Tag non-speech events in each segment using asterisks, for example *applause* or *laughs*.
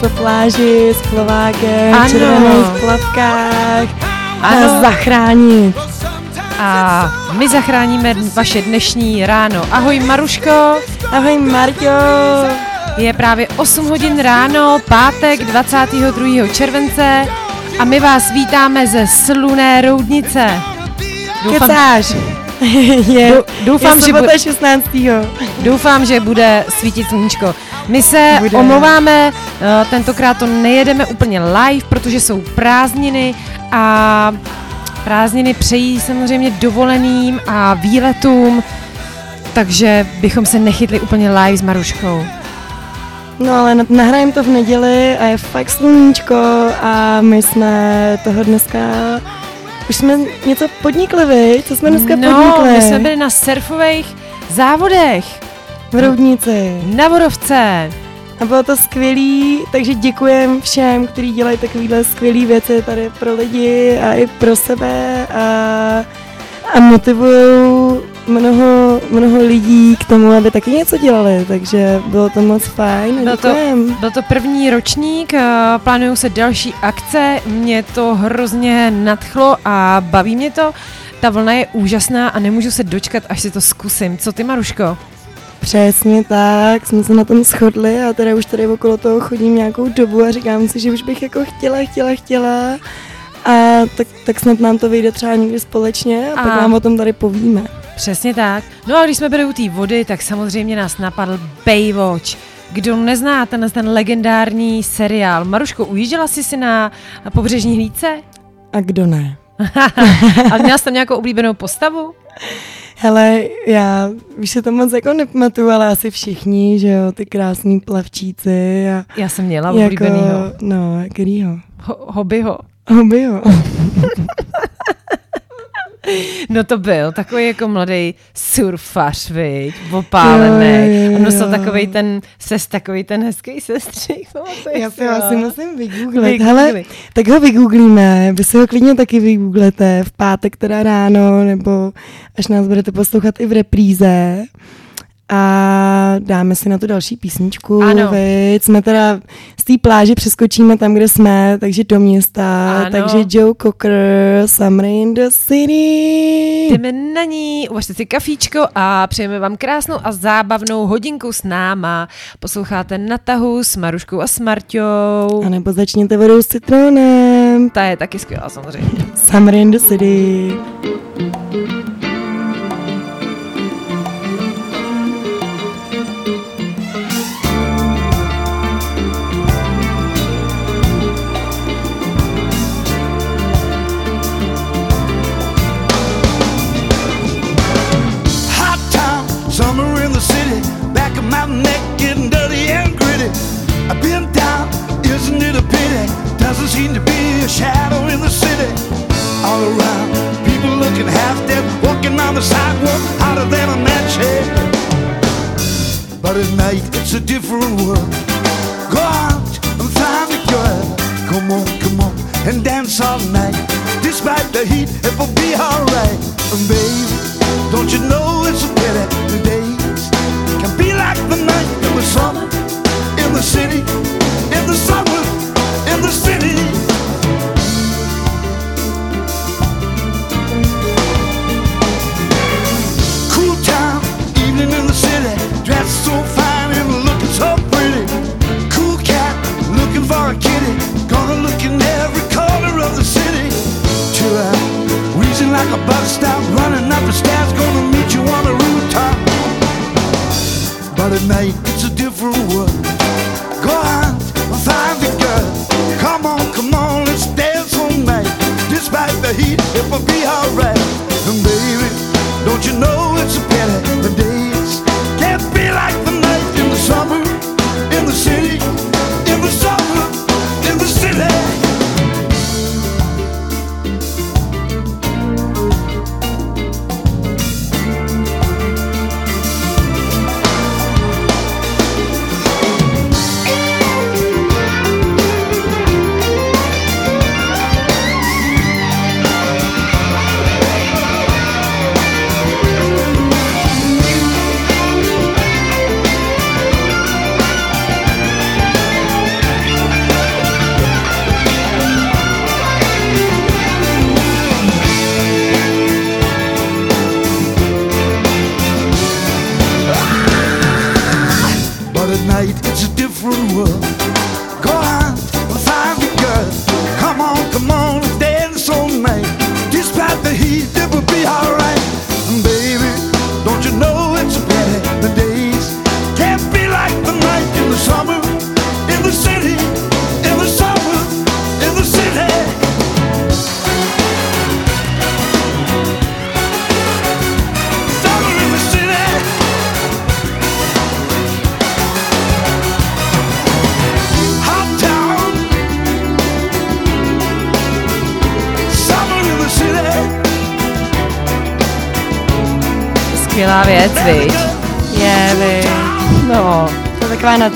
po pláži s plovákem Ano. v červených plavkách Ano. nás zachránit. A my zachráníme vaše dnešní ráno. Ahoj Maruško, Ahoj Marťo, je právě 8 hodin ráno, pátek 22. července a my vás vítáme ze sluné Roudnice. kecáš. *laughs* je, Dou- doufám, je že bude- 16. Doufám, že bude svítit sluníčko. My se Bude. omlouváme, tentokrát to nejedeme úplně live, protože jsou prázdniny a prázdniny přejí samozřejmě dovoleným a výletům, takže bychom se nechytli úplně live s Maruškou. No ale na- nahrajeme to v neděli a je fakt sluníčko a my jsme toho dneska už jsme něco podnikli, vy? Co jsme dneska no, podnikli? my jsme byli na surfových závodech v Roudnici. na Vodovce. A bylo to skvělý, takže děkujem všem, kteří dělají takovéhle skvělé věci tady pro lidi a i pro sebe a, a motivují mnoho, mnoho lidí k tomu, aby taky něco dělali, takže bylo to moc fajn a Bylo to-. Byl to první ročník, plánují se další akce, mě to hrozně nadchlo a baví mě to. Ta vlna je úžasná a nemůžu se dočkat, až si to zkusím. Co ty, Maruško? Přesně tak, jsme se na tom shodli a teda už tady okolo toho chodím nějakou dobu a říkám si, že už bych jako chtěla, chtěla, chtěla a tak, tak snad nám to vyjde třeba někdy společně a, a pak vám o tom tady povíme. Přesně tak. No a když jsme byli u té vody, tak samozřejmě nás napadl Baywatch. Kdo nezná ten, ten legendární seriál. Maruško, ujížděla jsi si na pobřežní hlídce? A kdo ne? *laughs* A měla jsi tam nějakou oblíbenou postavu? Hele, já už se to moc jako nepamatuju, ale asi všichni, že jo, ty krásný plavčíci a Já jsem měla jako, oblíbenýho. no, kterýho? Ho, hobbyho. Hobby, jo. *laughs* No to byl takový jako mladý surfař, viď, opálený. A nosil takový ten, ses, takový ten hezký sestřík. *laughs* Já si ho ho? asi musím vygooglit. Vygoogli. Hele, tak ho vygooglíme, vy si ho klidně taky vygooglete v pátek teda ráno, nebo až nás budete poslouchat i v repríze. A dáme si na to další písničku. Ano. Viď? Jsme teda z té pláže přeskočíme tam, kde jsme, takže do města. Ano. Takže Joe Cocker, Summer in the City. Jdeme na ní, uvažte si kafíčko a přejeme vám krásnou a zábavnou hodinku s náma. Posloucháte na tahu s Maruškou a s Marťou. A nebo začněte vodou s citronem. Ta je taky skvělá samozřejmě. Summer in the City. Hot neck getting dirty and gritty. I've been down, isn't it a pity? Doesn't seem to be a shadow in the city. All around, people looking half dead, walking on the sidewalk, hotter than a match head. But at night, it's a different world. Go out and find a girl. Come on, come on, and dance all night. Despite the heat, it will be alright. And baby, don't you know it's a pity be like the night in the summer, in the city, in the summer, in the city. Cool town, evening in the city, dressed so fine and looking so pretty. Cool cat, looking for a kitty, gonna look in every corner of the city. Chill out, wheezing like a bus stop, running up the stairs, gonna meet you on the rooftop. But at night it's a different world. Go on, find the girl. Come on, come on, let's dance all night. Despite the heat, it will be alright.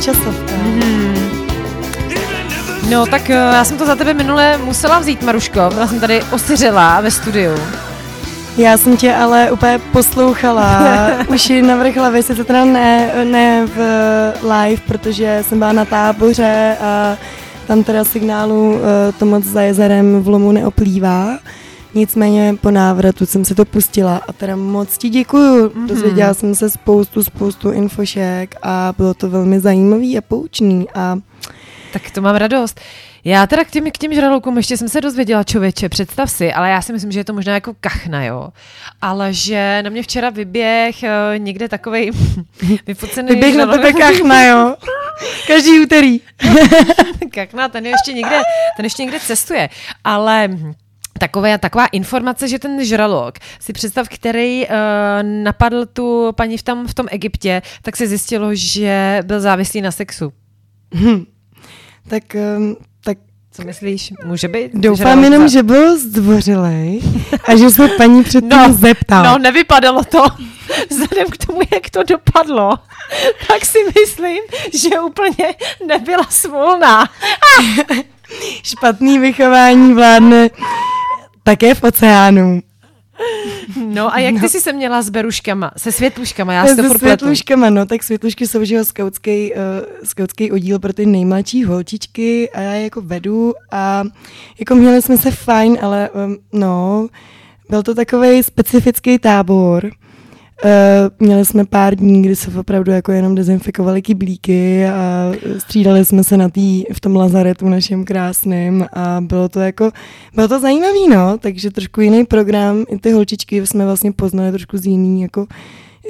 Taková nadčasovka. No tak eh, já jsem to za tebe minule musela vzít, Maruško. Byla jsem tady osiřela ve studiu. Já jsem tě ale úplně poslouchala, *laughs* už ji navrch hlavy, sice teda ne, ne v live, protože jsem byla na táboře a tam teda signálu eh, to moc za jezerem v Lomu neoplývá. Nicméně po návratu jsem se to pustila a teda moc ti děkuju. Mm-hmm. Dozvěděla jsem se spoustu, spoustu infošek a bylo to velmi zajímavý a poučný a Tak to mám radost. Já teda k těm, k těm žralokům ještě jsem se dozvěděla, člověče, představ si, ale já si myslím, že je to možná jako kachna, jo. Ale že na mě včera vyběh uh, někde takovej *laughs* vyfocený vyběh na tebe kachna, jo. *laughs* Každý úterý. kachna, ten je ještě někde, ten ještě někde cestuje. Ale Takové, taková informace, že ten žralok, si představ, který uh, napadl tu paní v, tam, v tom Egyptě, tak se zjistilo, že byl závislý na sexu. Tak, um, tak Co myslíš? Může být? doufám žralok jenom, že byl zdvořilej a že se paní předtím No, zeptal. No, nevypadalo to. *laughs* Vzhledem k tomu, jak to dopadlo, *laughs* tak si myslím, že úplně nebyla svolná. *laughs* Špatný vychování vládne také v oceánu. No a jak ty jsi se měla s beruškama, se světluškama, já si to Se světluškama, no, tak světlušky jsou že jo, skautský, uh, skautský oddíl pro ty nejmladší holčičky a já je jako vedu a jako měli jsme se fajn, ale um, no, byl to takový specifický tábor. Uh, měli jsme pár dní, kdy se opravdu jako jenom dezinfikovali kyblíky a střídali jsme se na tý, v tom lazaretu našem krásným a bylo to jako, bylo to zajímavý, no, takže trošku jiný program, i ty holčičky jsme vlastně poznali trošku z jiný, jako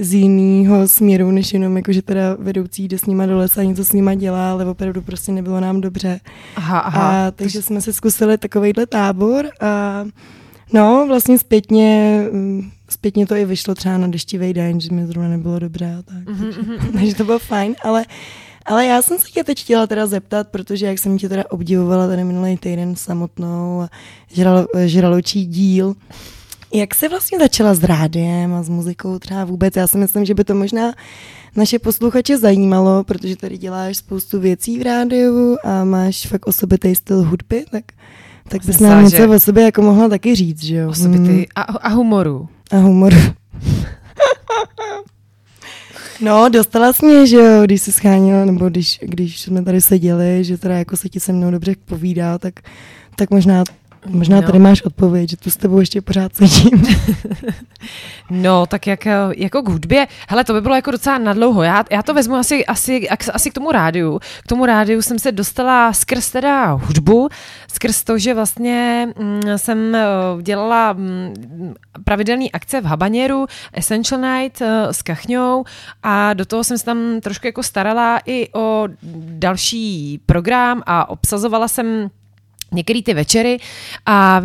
z jiného směru, než jenom jako, že teda vedoucí jde s nima do lesa a něco s nima dělá, ale opravdu prostě nebylo nám dobře. Aha, Aha, a takže jsme se zkusili takovýhle tábor a no, vlastně zpětně, mm, zpětně to i vyšlo třeba na deštivý den, že mi zrovna nebylo dobře a tak. Mhm, *laughs* takže, to bylo fajn, ale ale já jsem se tě teď chtěla teda zeptat, protože jak jsem tě teda obdivovala tady minulý týden samotnou a žralo, žraločí díl, jak jsi vlastně začala s rádiem a s muzikou třeba vůbec? Já si myslím, že by to možná naše posluchače zajímalo, protože tady děláš spoustu věcí v rádiu a máš fakt osobitý styl hudby, tak, tak bys nám že- něco o sobě jako mohla taky říct, že jo? Osobity a, a humoru. A humor. *laughs* No, dostala jsi mě, že jo, když se schánila, nebo když, když jsme tady seděli, že teda jako se ti se mnou dobře povídá, tak, tak možná, možná No. tady máš odpověď, že tu s tebou ještě pořád sedím. *laughs* No, tak jak, jako k hudbě, hele, to by bylo jako docela nadlouho. Já, já to vezmu asi, asi, asi k tomu rádiu. K tomu rádiu jsem se dostala skrz teda hudbu, skrz to, že vlastně mm, jsem eh, dělala mm, pravidelný akce v Habaněru, Essential Night eh, s Kachňou a do toho jsem se tam trošku jako starala i o další program a obsazovala jsem některé ty večery a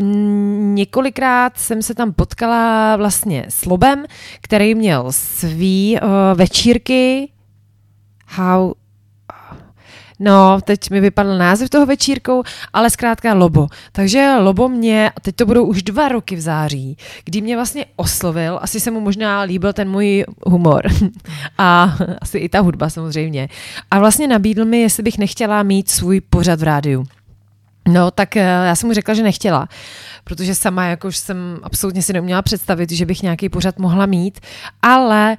několikrát jsem se tam potkala vlastně s Lobem, který měl svý uh, večírky How No, teď mi vypadl název toho večírkou, ale zkrátka Lobo. Takže Lobo mě, a teď to budou už dva roky v září, kdy mě vlastně oslovil, asi se mu možná líbil ten můj humor *laughs* a asi i ta hudba samozřejmě. A vlastně nabídl mi, jestli bych nechtěla mít svůj pořad v rádiu. No, tak eh, já jsem mu řekla, že nechtěla, protože sama jakož jsem absolutně si neuměla představit, že bych nějaký pořad mohla mít, ale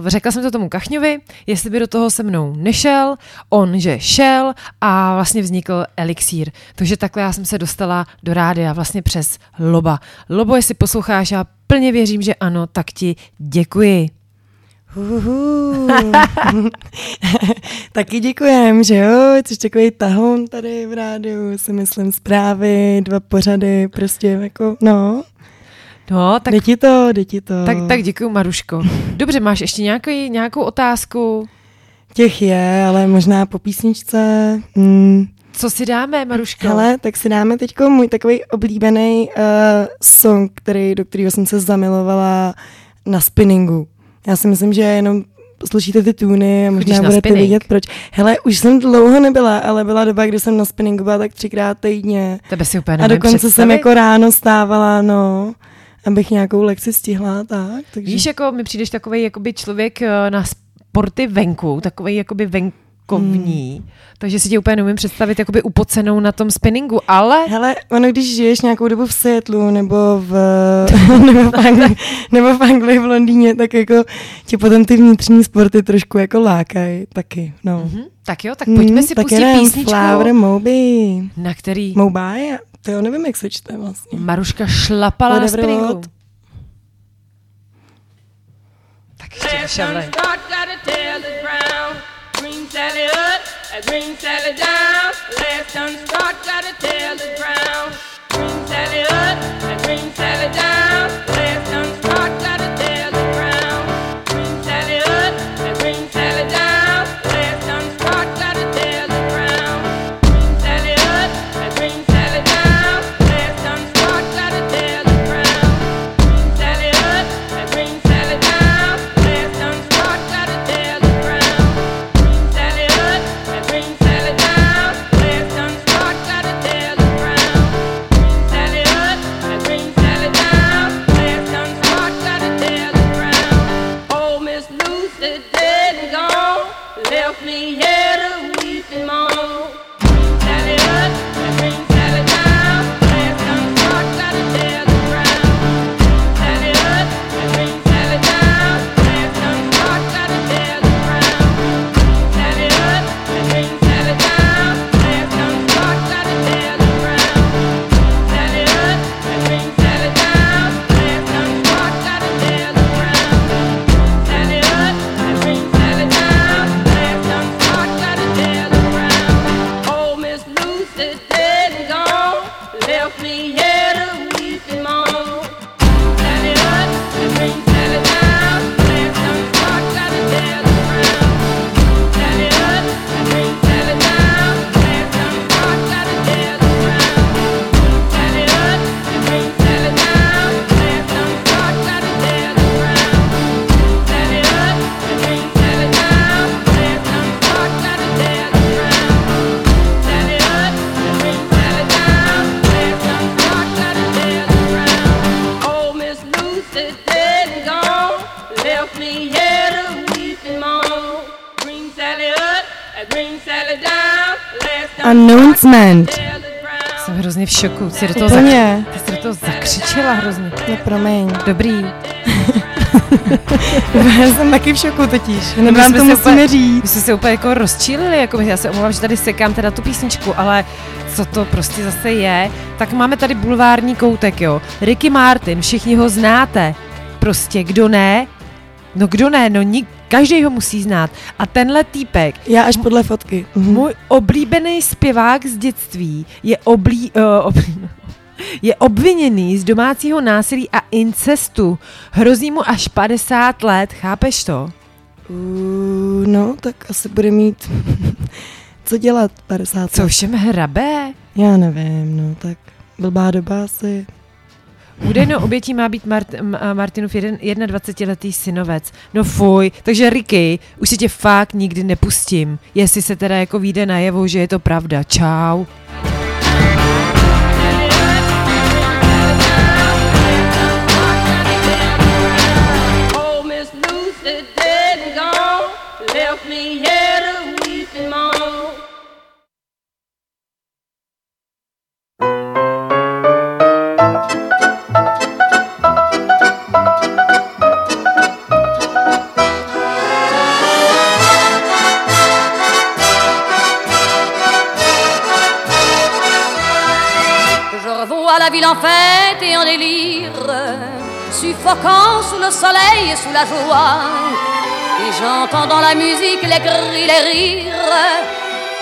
uh, řekla jsem to tomu Kachňovi, jestli by do toho se mnou nešel, on, že šel a vlastně vznikl Elixír. Takže takhle já jsem se dostala do rádia vlastně přes Loba. Lobo, jestli posloucháš, já plně věřím, že ano, tak ti děkuji. Uhu. *laughs* Taky děkujem, že jo, což takový tahoun tady v rádiu, si myslím, zprávy, dva pořady, prostě jako, no. No, tak, jde ti to, jde ti to. tak, tak děkuji, Maruško. Dobře, máš ještě nějaký, nějakou otázku? Těch je, ale možná po písničce. Hmm. Co si dáme, Maruško? Hele, tak si dáme teď můj takový oblíbený uh, song, který, do kterého jsem se zamilovala na spinningu. Já si myslím, že jenom slyšíte ty tuny a možná Chodíš budete spinning? vědět proč. Hele, už jsem dlouho nebyla, ale byla doba, kdy jsem na spinningu byla tak třikrát týdně. Tebe si úplně A dokonce jsem představit. jako ráno stávala, no, abych nějakou lekci stihla, tak. Takže... Víš, jako mi přijdeš takový jakoby člověk eh, na sporty venku, takový jakoby venkovní, Hmm. takže si tě úplně neumím představit jakoby upocenou na tom spinningu, ale Hele, ono, když žiješ nějakou dobu v Seattlu nebo v, nebo v, Anglii, nebo v Anglii, v Londýně, tak jako tě potom ty vnitřní sporty trošku jako lákají taky, no. Mhm, tak jo, tak pojďme si tak pustit písničku, Flower Moby. na který Moby? To jo, nevím, jak se čte vlastně. Maruška šlapala na spinningu. what. Tak ještě. Sally up, I bring Sally down. Left unstrung, gotta tell the ground. Šoku. Jsi do toho, Úplně. zak... Ty jsi do toho zakřičela hrozně. No promiň. Dobrý. *laughs* Já jsem taky v šoku totiž. Hned My vám to se musíme úplně- říct. My jsme se úplně jako rozčílili, jako já se omlouvám, že tady sekám teda tu písničku, ale co to prostě zase je, tak máme tady bulvární koutek, jo. Ricky Martin, všichni ho znáte. Prostě, kdo ne, no kdo ne, no nik, každý ho musí znát. A tenhle týpek, Já až podle fotky. Mhm. můj oblíbený zpěvák z dětství, je oblí, uh, oblí, *laughs* je obviněný z domácího násilí a incestu. Hrozí mu až 50 let, chápeš to? Uh, no, tak asi bude mít *laughs* co dělat 50. Co všem hrabe? Já nevím, no, tak blbá doba asi. Údajnou obětí má být Mart- Martinův jeden, 21-letý synovec. No fuj, takže Ricky, už si tě fakt nikdy nepustím. Jestli se teda jako vyjde najevo, že je to pravda. Čau. En fête et en délire, suffoquant sous le soleil et sous la joie. Et j'entends dans la musique les cris, les rires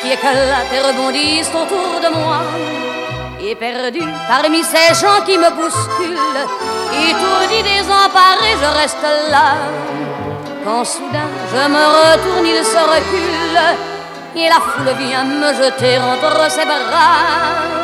qui éclatent et rebondissent autour de moi. Et perdu parmi ces gens qui me bousculent, étourdi, désemparé, je reste là. Quand soudain je me retourne, il se recule, et la foule vient me jeter entre ses bras.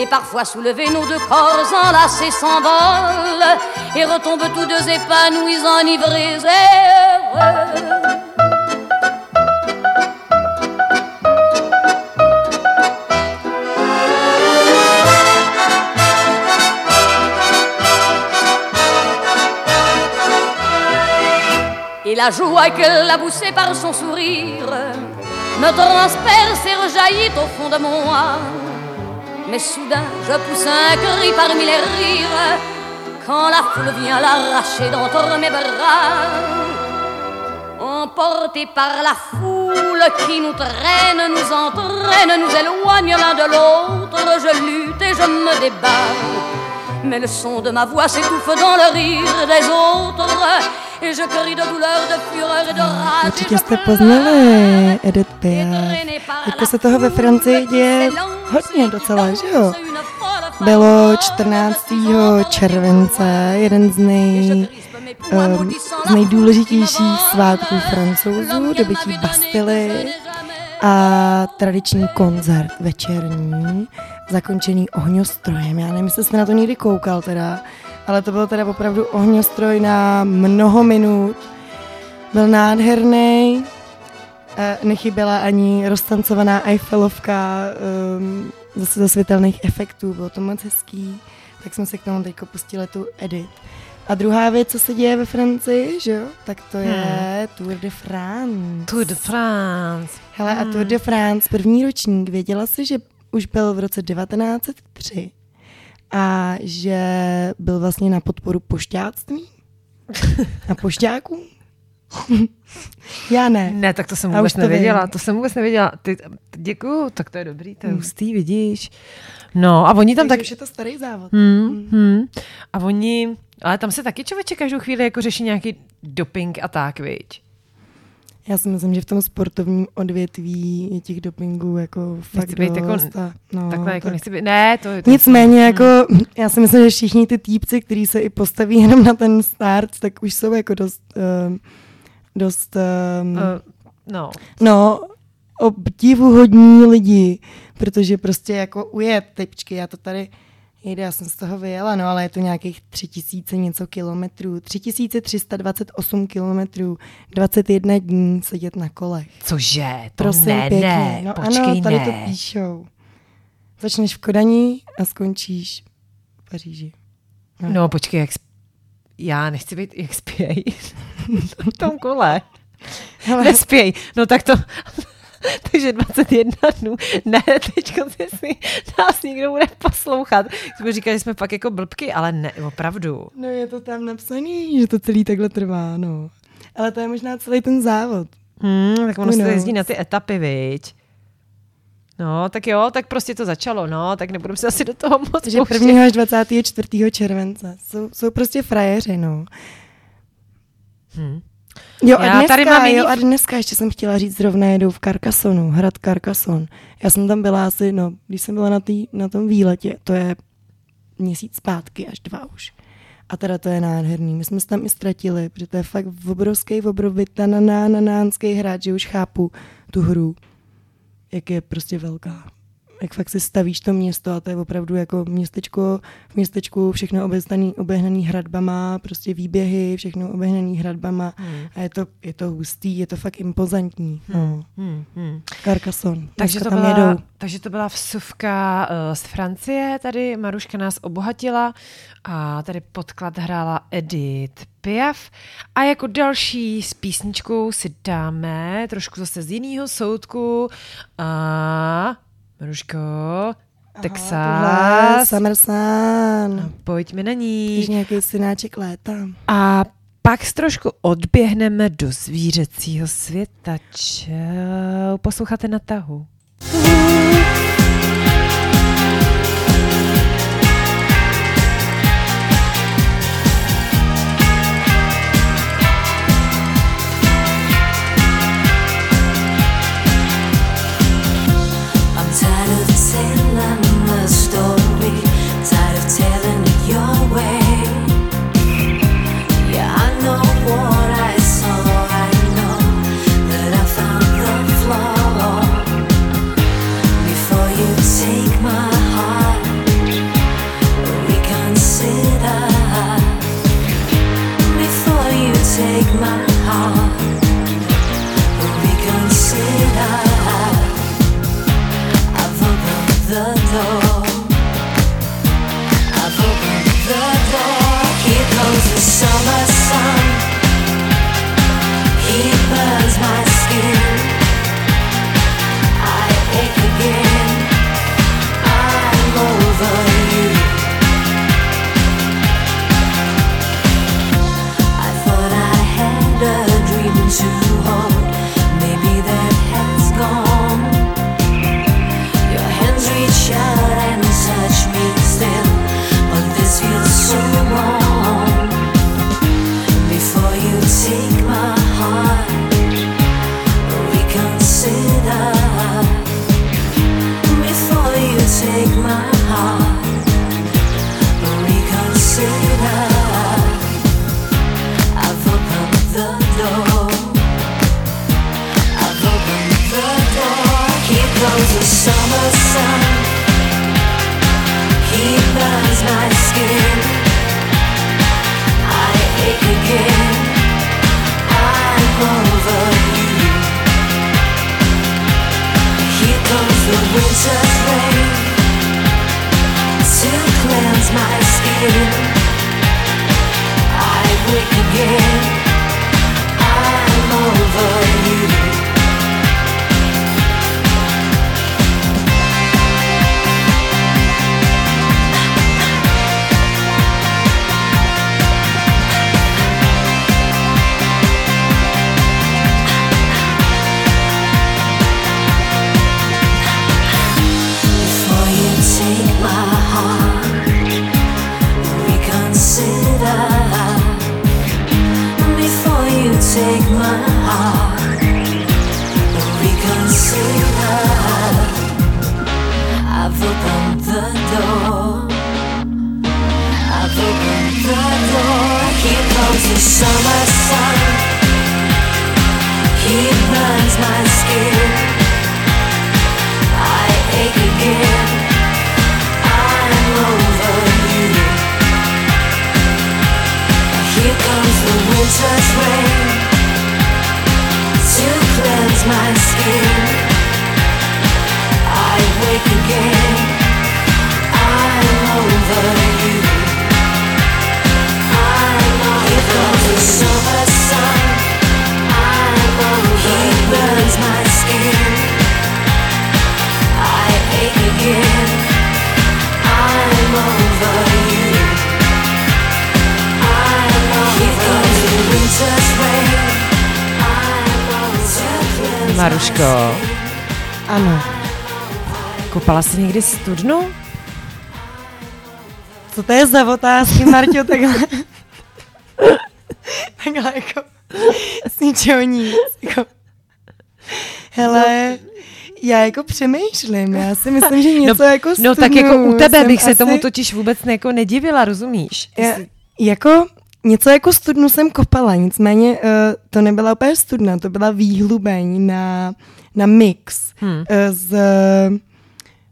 Et parfois soulevés, nos deux corps enlacés s'envolent et retombent tous deux épanouis, enivrés et heureux. Et la joie qu'elle a poussée par son sourire me transperce et rejaillit au fond de moi. Mais soudain, je pousse un cri parmi les rires quand la foule vient l'arracher d'entre mes bras. Emportés par la foule qui nous traîne, nous entraîne, nous éloigne l'un de l'autre, je lutte et je me débat. Mais le son de ma voix s'étouffe dans le rire des autres. Et je crie de douleur, de fureur et de rage. et Určitě jste poznali Edith Piaf. Jako se toho ve Francii děje hodně docela, že jo? Bylo farandole 14. des července jeden z nej, um, z nejdůležitějších svátků francouzů, dobytí Bastily a tradiční koncert večerní, zakončený ohňostrojem. Já nevím, jestli jste na to někdy koukal teda, ale to byl teda opravdu ohňostroj na mnoho minut. Byl nádherný, eh, nechyběla ani roztancovaná Eiffelovka um, zase ze světelných efektů, bylo to moc hezký, tak jsme se k tomu teď pustili tu Edit. A druhá věc, co se děje ve Francii, že jo, tak to je Tour de France. Tour de France. Hele, a Tour de France, první ročník, věděla jsi, že už byl v roce 1903 a že byl vlastně na podporu pošťáctví a pošťáků? Já ne. Ne, tak to jsem vůbec to nevěděla, vím. to jsem vůbec nevěděla. Ty, děkuju, tak to je dobrý, to je Hmm. hustý, vidíš. No a oni tam Takže tak... už je to starý závod. Hmm, hmm. A oni, ale tam se taky člověče každou chvíli jako řeší nějaký doping a tak, viď? Já si myslím, že v tom sportovním odvětví je těch dopingů jako fakt Nechci být jako- dost a, no, Takhle jako tak- nechci být, ne, to je to. Nicméně, jako, já si myslím, že všichni ty týpci, kteří se i postaví *laughs* jenom na ten start, tak už jsou jako dost, um, dost um, Uh, no, no, obdivuhodní lidi, protože prostě jako ujet, počkej, já to tady jde, já jsem z toho vyjela, no ale je to nějakých 3000 něco kilometrů, 3328 kilometrů, 21 dní sedět na kolech. cože, to Prosím ne, pěkně. ne, no počkej, ano, tady ne. to píšou. Začneš v Kodani a skončíš v Paříži. No, počkej, jak sp... já nechci být, jak spěj *laughs* v tom kole. *laughs* Nespěj, no tak to... *laughs* Takže 21 dnů. Ne, teď si nás někdo bude poslouchat. Jsme říkali, že jsme pak jako blbky, ale ne, opravdu. no je to tam napsaný, že to celý takhle trvá, no. Ale to je možná celý ten závod. Hmm, tak ono se jezdí na ty etapy, viď? No, tak jo, tak prostě to začalo, no, tak nebudeme se asi do toho moc Takže pouštět. 1. až 24. července. Jsou, jsou prostě frajeři, no. Hmm. Jo, a dneska, tady mám jiný jo, a dneska ještě jsem chtěla říct, zrovna jedou v Carcassonu, hrad Carcassonne. Já jsem tam byla asi, no, když jsem byla na, tý, na tom výletě, to je měsíc zpátky, až dva už. A teda to je nádherný. My jsme se tam i ztratili, protože to je fakt obrovský, obrovitananánský hrad, že už chápu tu hru, jak je prostě velká. Jak fakt si stavíš to město a to je opravdu jako městečko, v městečku všechno obehnaný, obehnaný hradbama, prostě výběhy, všechno obehnaný hradbama Hmm. a je to, je to hustý, je to fakt impozantní. No. Hmm, hmm. Carcassonne. Takže Dneska to, byla, jedou. takže to byla vsuvka uh, z Francie, tady Maruška nás obohatila a tady podklad hrála Edith Piaf. A jako další s písničkou si dáme trošku zase z jiného soudku. A Maruško, Tohle, Texas. Summer Sun. Pojďme na Když ní. nějaký synáček léta. A pak trošku odběhneme do zvířecího světa. Čau. Posloucháte na tahu. Maruško, Ano. koupala jsi někdy studnu? Co to je za otázky, Marťo, takhle? *laughs* takhle jako z ničeho nic. Jako. Hele, já jako přemýšlím, já si myslím, že něco jako No tak studnu jako u tebe bych se asi- tomu totiž vůbec jako nedivila, rozumíš? Ty Já, jsi- jako něco jako studnu jsem kopala, nicméně uh, to nebyla úplně studna, to byla výhlubeň na, na mix Hmm. uh, z,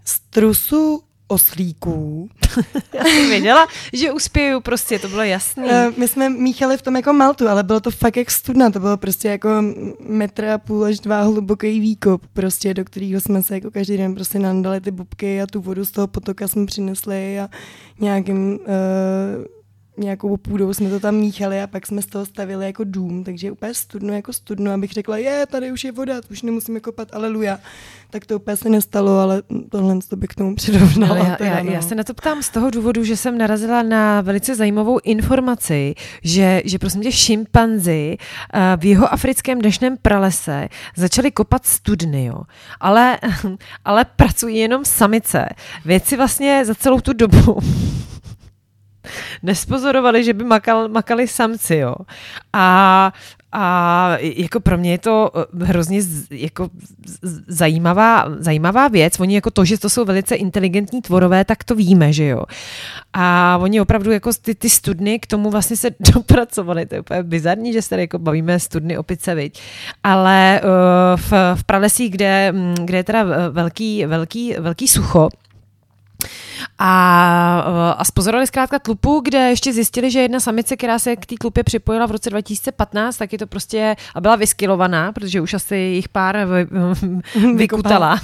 z trusu oslíků. *laughs* Já jsem věděla, že uspěju, prostě to bylo jasný. Uh, my jsme míchali v tom jako maltu, ale bylo to fakt jak studna, to bylo prostě jako metr a půl až dva hluboký výkop, prostě do kterého jsme se jako každý den prostě nandali ty bubky a tu vodu z toho potoka jsme přinesli a nějakým uh, nějakou půdou jsme to tam míchali a pak jsme z toho stavili jako dům, takže úplně studno jako studno, abych řekla, je, tady už je voda, už nemusíme kopat, aleluja. Tak to úplně se nestalo, ale tohle to by k tomu přirovnala. Ale já, teda, já, no. já se na to ptám z toho důvodu, že jsem narazila na velice zajímavou informaci, že, že prosím tě šimpanzi eh, v jeho africkém dešném pralese začali kopat studny, jo. Ale, *laughs* ale pracují jenom samice. Věci vlastně za celou tu dobu nespozorovali, že by makal, makali samci, jo. A, a jako pro mě je to eh, hrozně jako zajímavá, zajímavá věc. Oni jako to, že to jsou velice inteligentní tvorové, tak to víme, že jo. A oni opravdu jako ty, ty studny k tomu vlastně se *laughs* dopracovali. To je úplně bizarní, že se tady jako bavíme studny opice, viď. Ale uh, v, v pralesích, kde, mm, kde je teda velký, velký, velký sucho, a, a spozorovali zkrátka tlupu, kde ještě zjistili, že jedna samice, která se k té tlupě připojila v roce 2015, tak je to prostě a byla vyskilovaná, protože už asi jich pár vy, *laughs* vykutala.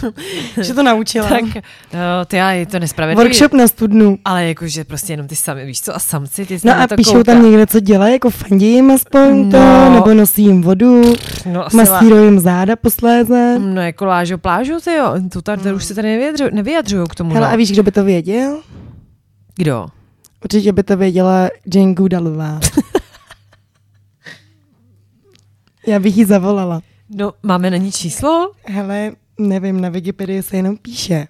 Že to naučila. tak uh, to já, je to nespravedlivé. Workshop na studnu. Ale jakože prostě jenom ty sami, víš co, a samci, ty No a to píšou kouká. tam někde, co dělají, jako fandí jim aspoň to, No. nebo nosí jim vodu, no, masírují jim záda posléze. No jako lážo plážu, ty jo, to tady, tady už se tady nevyjadřují, nevyjadřují k tomu. Hele, no. a víš, kdo by to věděl? Kdo? Určitě by to věděla Jane Goodalová. *laughs* Já bych jí zavolala. No, máme na ní číslo? Hele, nevím, na Wikipedii se jenom píše.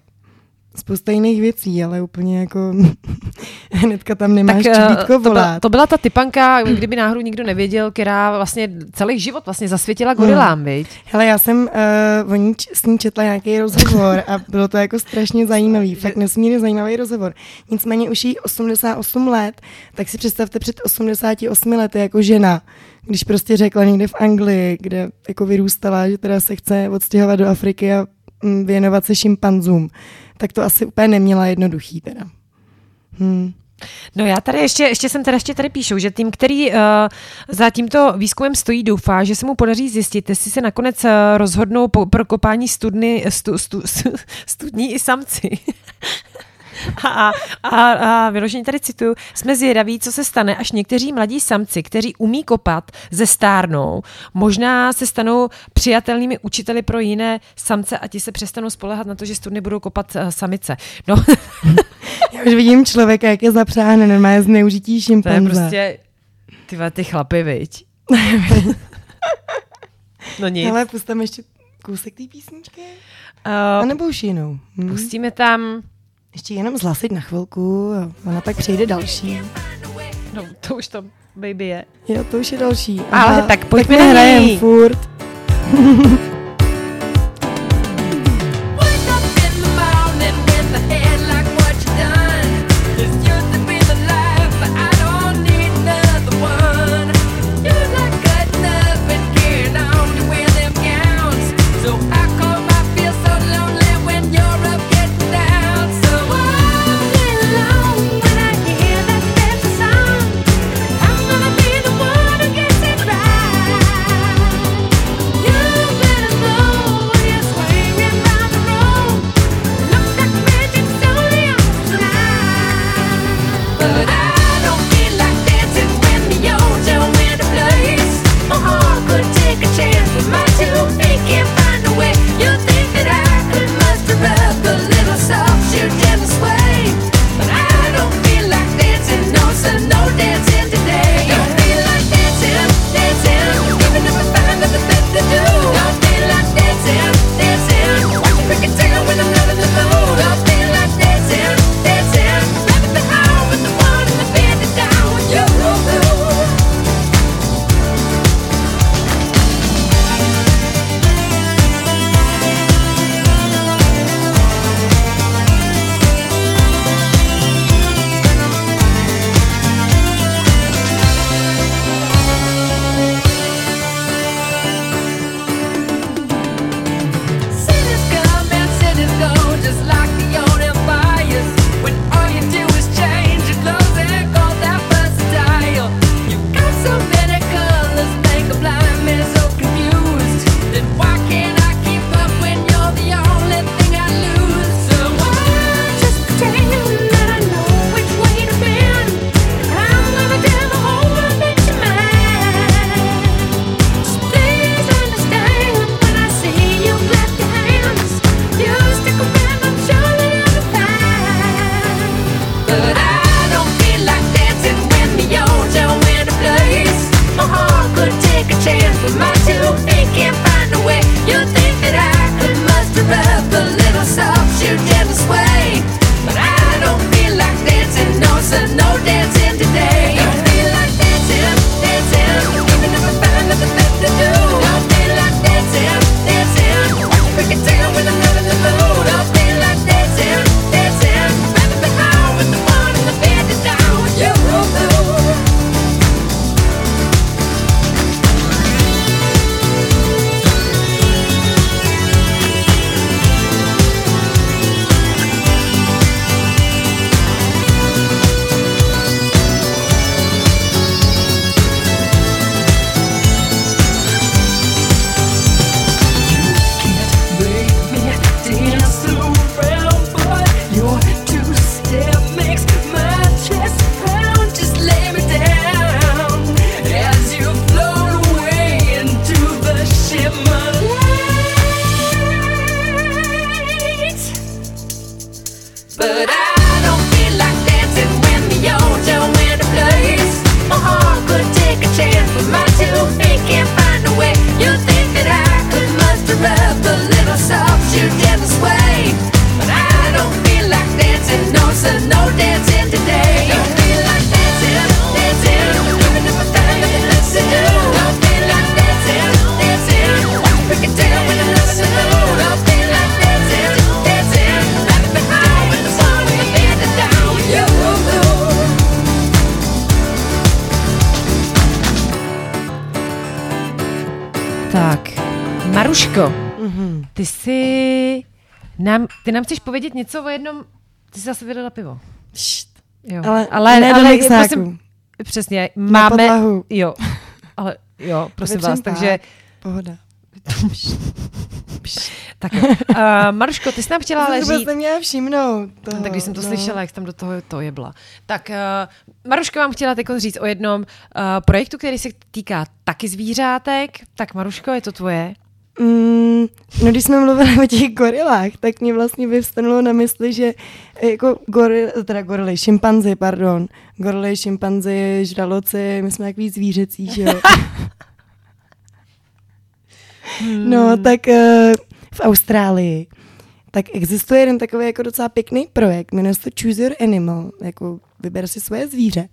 Spousta jiných věcí, ale úplně jako *laughs* hnedka tam nemáš eh, čibítko to, byla, volat. to byla ta typanka, *clears throat* kdyby náhodou nikdo nevěděl, která vlastně celý život vlastně zasvětila gorilám, Hmm. viď? Hele, já jsem uh, o ní, č- s ní četla nějaký rozhovor a bylo to jako strašně *laughs* zajímavý, fakt nesmírně zajímavý rozhovor. Nicméně už jí 88 let, tak si představte před 88 lety jako žena, když prostě řekla někde v Anglii, kde jako vyrůstala, že teda se chce odstěhovat do Afriky a věnovat se šimpanzům, tak to asi úplně neměla jednoduchý teda. Hmm. No já tady ještě, ještě jsem teda ještě tady píšu, že tým, který uh, za tímto výzkumem stojí, doufá, že se mu podaří zjistit, jestli se nakonec uh, rozhodnou po, pro kopání studny, stu, stu, stu, *laughs* studní i samci. *laughs* A, a, a vyloženě tady cituju, jsme zvědaví, co se stane, až někteří mladí samci, kteří umí kopat, zestárnou. Možná se stanou přijatelnými učiteli pro jiné samce a ti se přestanou spolehat na to, že studny budou kopat uh, samice. No, *laughs* Já už vidím člověka, jak je zapřáhne normálně zneužití To je šimpanze. prostě, ty, ty chlapy, viď? *laughs* no nic. Ale pustám ještě kousek té písničky. A Uh, nebo už jinou. Hm? pustíme tam, Ještě jenom zhlasit na chvilku a ona pak přejde další. no to už to baby je. Jo, to už je další. Ale tak pojďme tak my na hrajem ní. furt. *laughs* nám, chceš povědět něco o jednom, ty jsi zase vydala pivo. Št. Jo. Ale ale, ne do ale prosím, přesně, máme, jo, ale jo, prosím vás, takže, pák. Pohoda. *laughs* tak jo. Uh, Maruško, ty jsi nám chtěla ale říct, vůbec neměla všimnout. Toho, No, tak když jsem to no. slyšela, jak tam do toho to jebla. Tak uh, Maruška vám chtěla teď říct o jednom uh, projektu, který se týká taky zvířátek. Tak Maruško, je to tvoje? Mm, no když jsme mluvili o těch gorilách, tak mě vlastně vyvstanulo na mysli, že jako goril, teda gorily, šimpanzi, pardon, gorily, šimpanzi, žraloci, my jsme takový zvířecí, že jo. No, tak eh, v Austrálii tak existuje jeden takový jako docela pěkný projekt, jmenuje se to Choose Your Animal, jako vyber si svoje zvíře.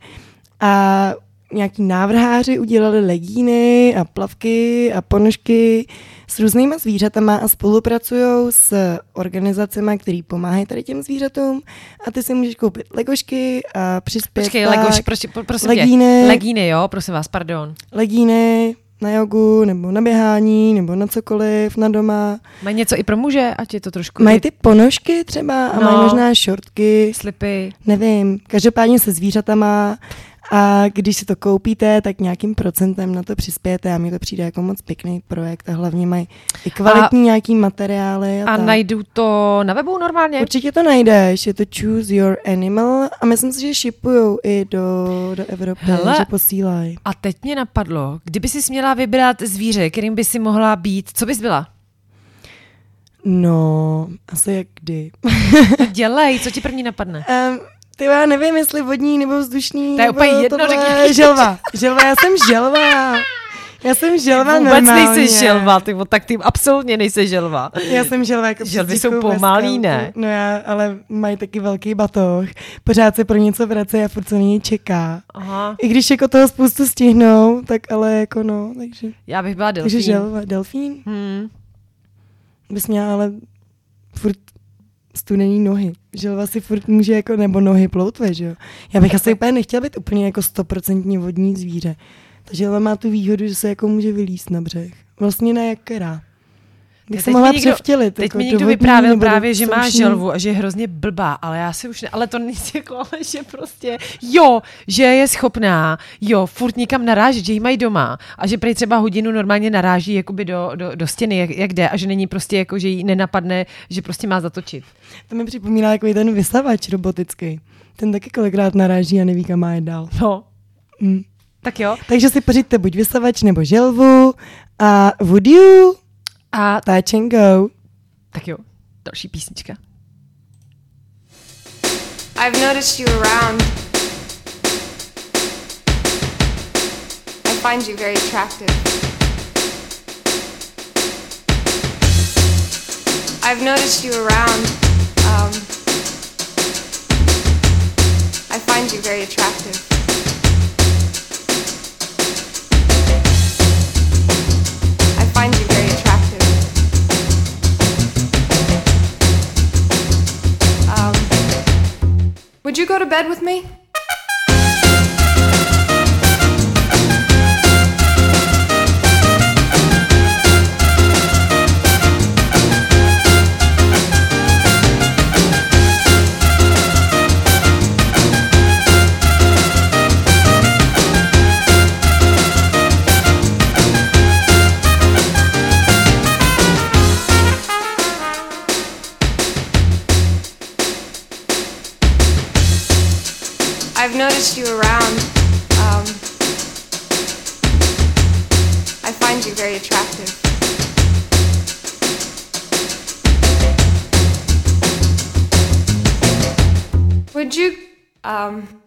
A nějaký návrháři udělali legíny a plavky a ponožky s různýma zvířatama a spolupracují s organizacemi, které pomáhají tady těm zvířatům a ty si můžeš koupit legošky a přispět Počkej, tak, Legoš, prosím, prosím legíny. tě. Legíny, jo, prosím vás, pardon. legíny na jogu nebo na běhání nebo na cokoliv, na doma. Mají něco i pro muže, ať je to trošku... Mají ty ponožky třeba a No. mají možná šortky, slipy. nevím, každopádně se zvířatama a když si to koupíte, tak nějakým procentem na to přispějete a mně to přijde jako moc pěkný projekt a hlavně mají i kvalitní a, nějaký materiály. A, A tak. najdu to na webu normálně? Určitě to najdeš, je to Choose Your Animal a myslím si, že shipujou i do, do Evropy, Hele. že posílají. A teď mě napadlo, kdyby si směla vybrat zvíře, kterým by si mohla být, co bys byla? No, asi jak kdy. Dělej, co ti první napadne? *laughs* Um, ty já nevím, jestli vodní nebo vzdušný. To je úplně jedno, řekni. Želva. Želva, já jsem želva. Já jsem želva Vůbec normálně. nejsi želva, ty, tak ty absolutně nejsi želva. Já jsem želva jako Želvy jsou pomalý, ne? No já, ale mají taky velký batoh. Pořád se pro něco vrací a furt se na něj čeká. Aha. I když jako toho spoustu stihnou, tak ale jako no, takže, Já bych byla delfín. takže želva. Delfín? Hmm. Bys měla ale furt studený nohy. Želva si furt může jako, nebo nohy ploutve, že jo. Já bych asi úplně nechtěla být úplně jako stoprocentně vodní zvíře. Ta želva má tu výhodu, že se jako může vylíst na břeh. Vlastně na jak která. Bych Teď se mi mohla někdo- převtělit. Teď jako mi do někdo vyprávěl právě, že má želvu a že je hrozně blbá, ale já si už ne, ale to není *laughs* jako, ale že prostě, jo, že je schopná, jo, furt někam narážet, že ji mají doma a že prý třeba hodinu normálně naráží jakoby do, do, do stěny, jak, jak jde a že není prostě jako, že jí nenapadne, že prostě má zatočit. To mi připomíná jako ten vysavač robotický. Ten taky kolikrát naráží a neví, kam má jít dál. No, Mm. tak jo. Takže si pořiďte buď vysavač nebo želvu a would you A touch and go. tak jo, další písnička. I've noticed you around. I find you very attractive. I've noticed you around. Um, I find you very attractive. Would you go to bed with me? Would you, um,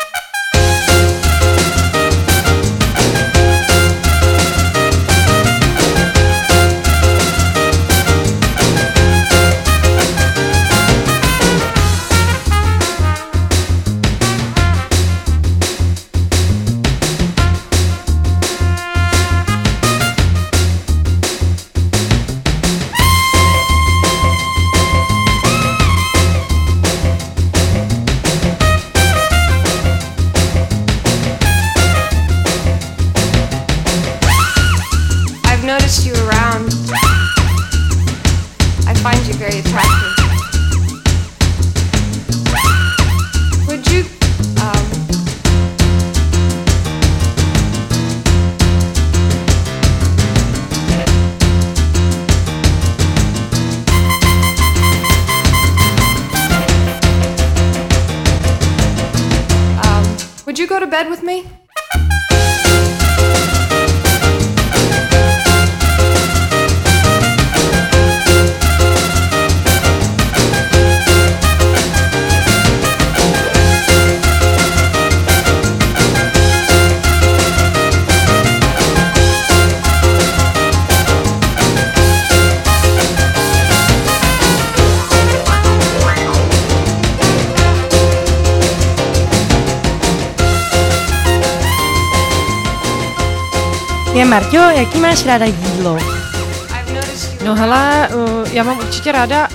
Marťo, jaký máš ráda jídlo? No hele, uh, já mám určitě ráda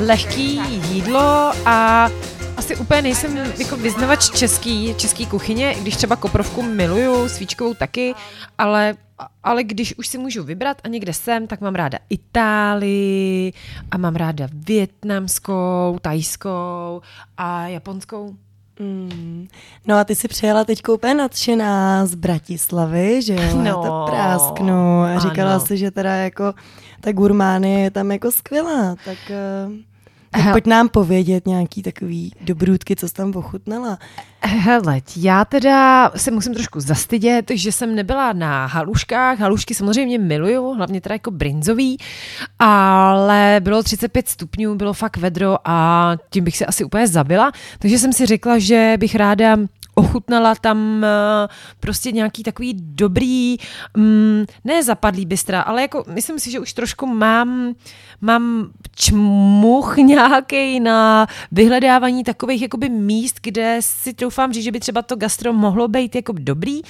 lehký jídlo a asi úplně nejsem jako vyznavač český, český kuchyně, i když třeba koprovku miluju, svíčkovou taky, ale, ale když už si můžu vybrat a někde jsem, tak mám ráda Itálii a mám ráda vietnamskou, tajskou a japonskou. Mm. No a ty si přijela teď úplně nadšená z Bratislavy, že jo? No, Já to prásknu. A říkala ano. si, že teda jako ta gurmány je tam jako skvělá. Tak, eh, Aha. pojď nám povědět nějaký takový dobrůdky, co jsi tam ochutnala. Hele, já teda se musím trošku zastydět, že jsem nebyla na haluškách. Halušky samozřejmě miluju, hlavně teda jako brinzový, ale bylo 35 stupňů, bylo fakt vedro a tím bych se asi úplně zabila. Takže jsem si řekla, že bych ráda ochutnala tam eh, prostě nějaký takový dobrý, mm, ne zapadlý bystra, ale jako myslím si, že už trošku mám, mám čmuch nějaký na vyhledávání takových jakoby míst, kde si troufám říct, že by třeba to gastro mohlo být jako dobrý.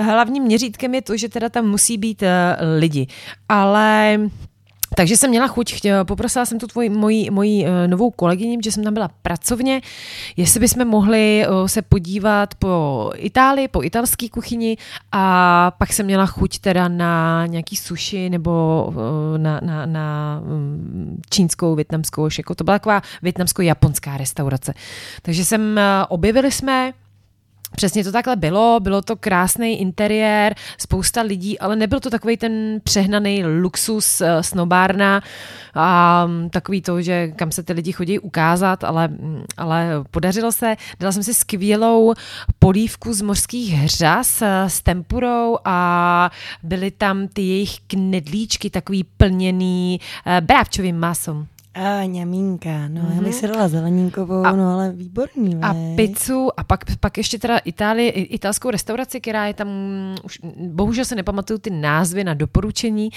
Hlavním měřítkem je to, že teda tam musí být eh, lidi. Ale takže jsem měla chuť, poprosila jsem tu tvoji, moji, moji eh, novou kolegyni, že jsem tam byla pracovně, jestli bychom mohli eh, se podívat po Itálii, po italské kuchyni a pak jsem měla chuť teda na nějaký sushi nebo eh, na, na, na mm, čínskou, větnamskou, jako to byla taková větnamsko-japonská restaurace. Takže jsem, objevili jsme Přesně to takhle bylo, bylo to krásný interiér, spousta lidí, ale nebyl to takový ten přehnaný luxus, eh, snobárna a mm, takový to, že kam se ty lidi chodí ukázat, ale, mm, ale podařilo se. Dala jsem si skvělou polívku z mořských hřas eh, s tempurou a byly tam ty jejich knedlíčky takový plněný eh, brábčovým masem. A ňamínka, no mm-hmm. já bych si dala zeleninkovou, A- a, no ale výborný, A veď. pizzu a pak, pak ještě teda Itálii, i- italskou restauraci, která je tam, už bohužel se nepamatuju ty názvy na doporučení,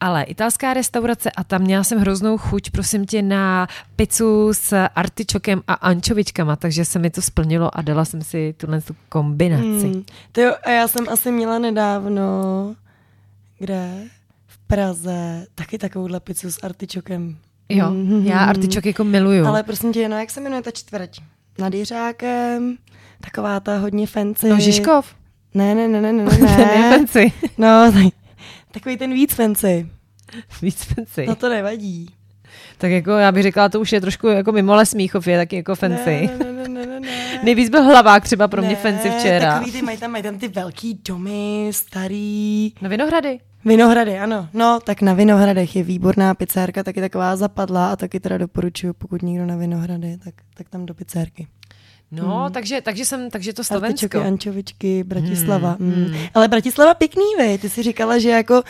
ale italská restaurace a tam měla jsem hroznou chuť, prosím tě, na pizzu s artičokem a ančovičkama, takže se mi to splnilo a dala jsem si tuhle tu kombinaci. Hmm. To jo, a já jsem asi měla nedávno, kde? V Praze, taky takovouhle pizzu s artičokem. Jo, Mhm. já artičok jako miluju. Ale prosím tě, no jak se jmenuje ta čtvrť? Nad Jiřákem, taková ta hodně fancy. No Žižkov, Ne, ne, ne, ne, ne, *laughs* je ne. fancy. no, tak, takový ten víc fancy. *laughs* Víc fancy. No to nevadí. Tak jako já bych řekla, to už je trošku jako mimo Les Smíchov, je taky jako fancy. Ne, ne, ne, ne, ne, ne. *laughs* Nejvíc byl hlavák třeba pro mě Ne, fancy včera. Takový ty, mají tam, mají tam ty velký domy, starý. No Vinohrady. Vinohrady, ano. No, tak na Vinohradech je výborná pizzérka, taky taková zapadlá a taky teda doporučuju, pokud někdo na Vinohrady, tak, tak tam do pizzérky. No, hmm. takže, takže jsem, takže to Slovensko. Artičoky, ančovičky, Bratislava. Hmm, hmm. Ale Bratislava pěkný, vej. Ty si říkala, že jako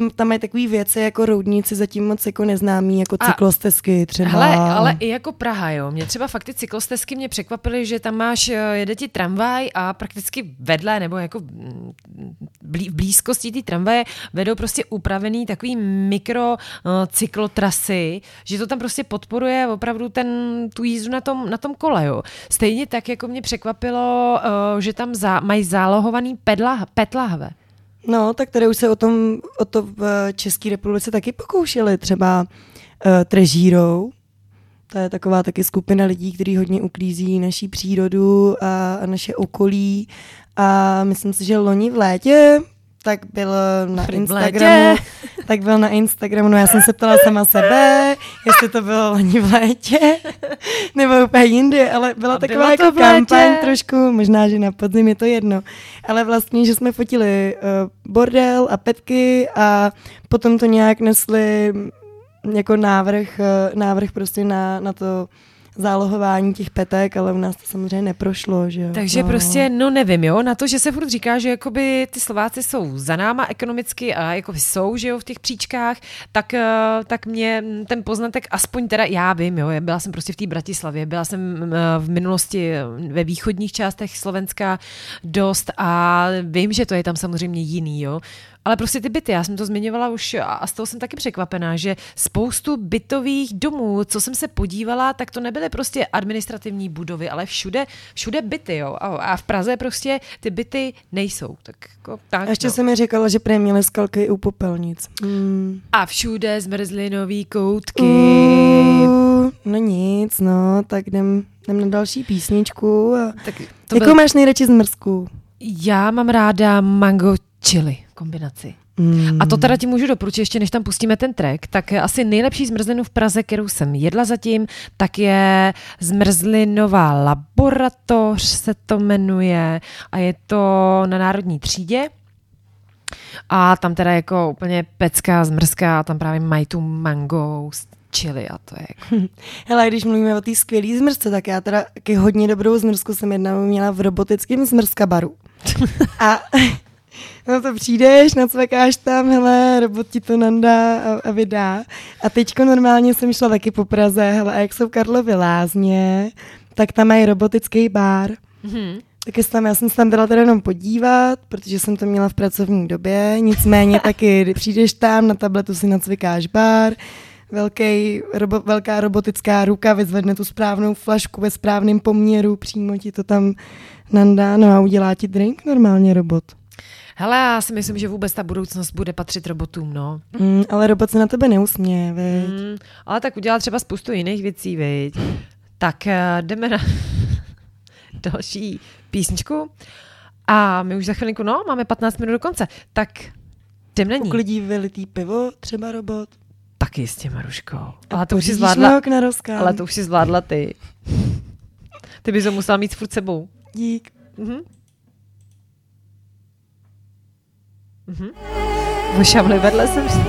uh, tam mají takové věci jako roudníci zatím moc jako neznámý, jako A- cyklostezky třeba. Hele, ale i jako Praha, jo. Mě třeba fakt ty cyklostezky mě překvapily, že tam máš, eh, jede ti tramvaj a prakticky vedle, nebo jako mm, blí, v blízkosti té tramvaje vedou prostě upravený takový mikro uh, cyklotrasy, že to tam prostě podporuje opravdu ten, tu jízdu na tom, na tom kole, jo. Stejně tak, jako mě překvapilo, uh, že tam zá, mají zálohovaný pedla, petlahve. No, tak tady už se o, tom, o to v České republice taky pokoušeli, třeba uh, Trežírou. To je taková taky skupina lidí, kteří hodně uklízí naší přírodu a, a naše okolí. A myslím si, že loni v létě tak byl na Instagramu. Tak byl na Instagramu, no já jsem se ptala sama sebe, jestli to bylo loni v létě, *laughs* nebo úplně jindy, ale byla A taková jako kampaň trošku, možná, že na podzim je to jedno, ale vlastně, že jsme fotili uh, bordel a petky a potom to nějak nesli mm, jako návrh, uh, návrh prostě na, na to zálohování těch petek, ale u nás to samozřejmě neprošlo, že jo. Takže no. prostě, no nevím, jo, na to, že se furt říká, že jakoby ty Slováci jsou za náma ekonomicky a jako jsou, že jo, v těch příčkách, tak, eh, tak mě ten poznatek, aspoň teda já vím, jo, byla jsem prostě v té Bratislavě, byla jsem eh, v minulosti eh, ve východních částech Slovenska dost a vím, že to je tam samozřejmě jiný, jo, ale prostě ty byty, já jsem to zmiňovala už a- z toho jsem taky překvapená, že spoustu bytových domů, co jsem se podívala, tak to nebyly prostě administrativní budovy, ale všude, všude byty, jo. A, v Praze prostě ty byty nejsou. Tak jako tak, A ještě no. jsem mi říkala, že prý měli skalky i u popelnic. Mm. A všude zmrzlinový koutky. Uh, no nic, no, tak jdem, jdem na další písničku. A... Tak to Jakou byl, máš nejradši zmrzku? já mám ráda mango chili kombinaci. Mm. A to teda ti můžu doporučit, ještě než tam pustíme ten track, tak asi nejlepší zmrzlinu v Praze, kterou jsem jedla zatím, tak je zmrzlinová laboratoř se to jmenuje a je to na Národní třídě. A tam teda jako úplně pecká zmrzka a tam právě mají tu mango s chili a to je jako... *laughs* Hele, když mluvíme o té skvělé zmrzce, tak já teda taky hodně dobrou zmrzku jsem jednou měla v robotickém zmrzka baru. *laughs* A no to přijdeš, nacvekáš tam, hele, robot ti to nandá a, a vydá. A teďko normálně jsem šla taky po Praze, hele, a jak jsou Karlovy lázně, tak tam mají robotický bar. Mhm. Tak jestli tam, já jsem se tam byla teda jenom podívat, protože jsem to měla v pracovní době, nicméně *laughs* taky, přijdeš tam, na tabletu si nacvikáš bar, velký, robo, velká robotická ruka vyzvedne tu správnou flašku ve správném poměru, přímo ti to tam nandá, no a udělá ti drink normálně robot. Hele, já si myslím, že vůbec ta budoucnost bude patřit robotům, no. Mm, ale robot se na tebe neusměje, veď. Mm, ale tak udělá třeba spoustu jiných věcí, viď? Tak uh, jdeme na *laughs* další písničku. A my už za chvilinku, no, máme 15 minut do konce. Tak jdem na ní. Uklidí vylitý pivo, třeba robot. Tak jistě, Maruško. A Ale to už si zvládla, ale to už si zvládla ty. Ty bys ho musela mít furt sebou. Dík. Mhm. Mhm. Vošavli vedle jsem si.